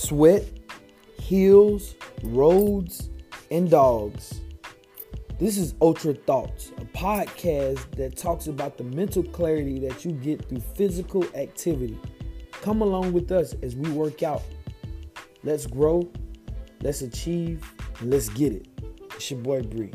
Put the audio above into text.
sweat, hills, roads, and dogs. This is Ultra Thoughts, a podcast that talks about the mental clarity that you get through physical activity. Come along with us as we work out. Let's grow, let's achieve, and let's get it. It's your boy Bree.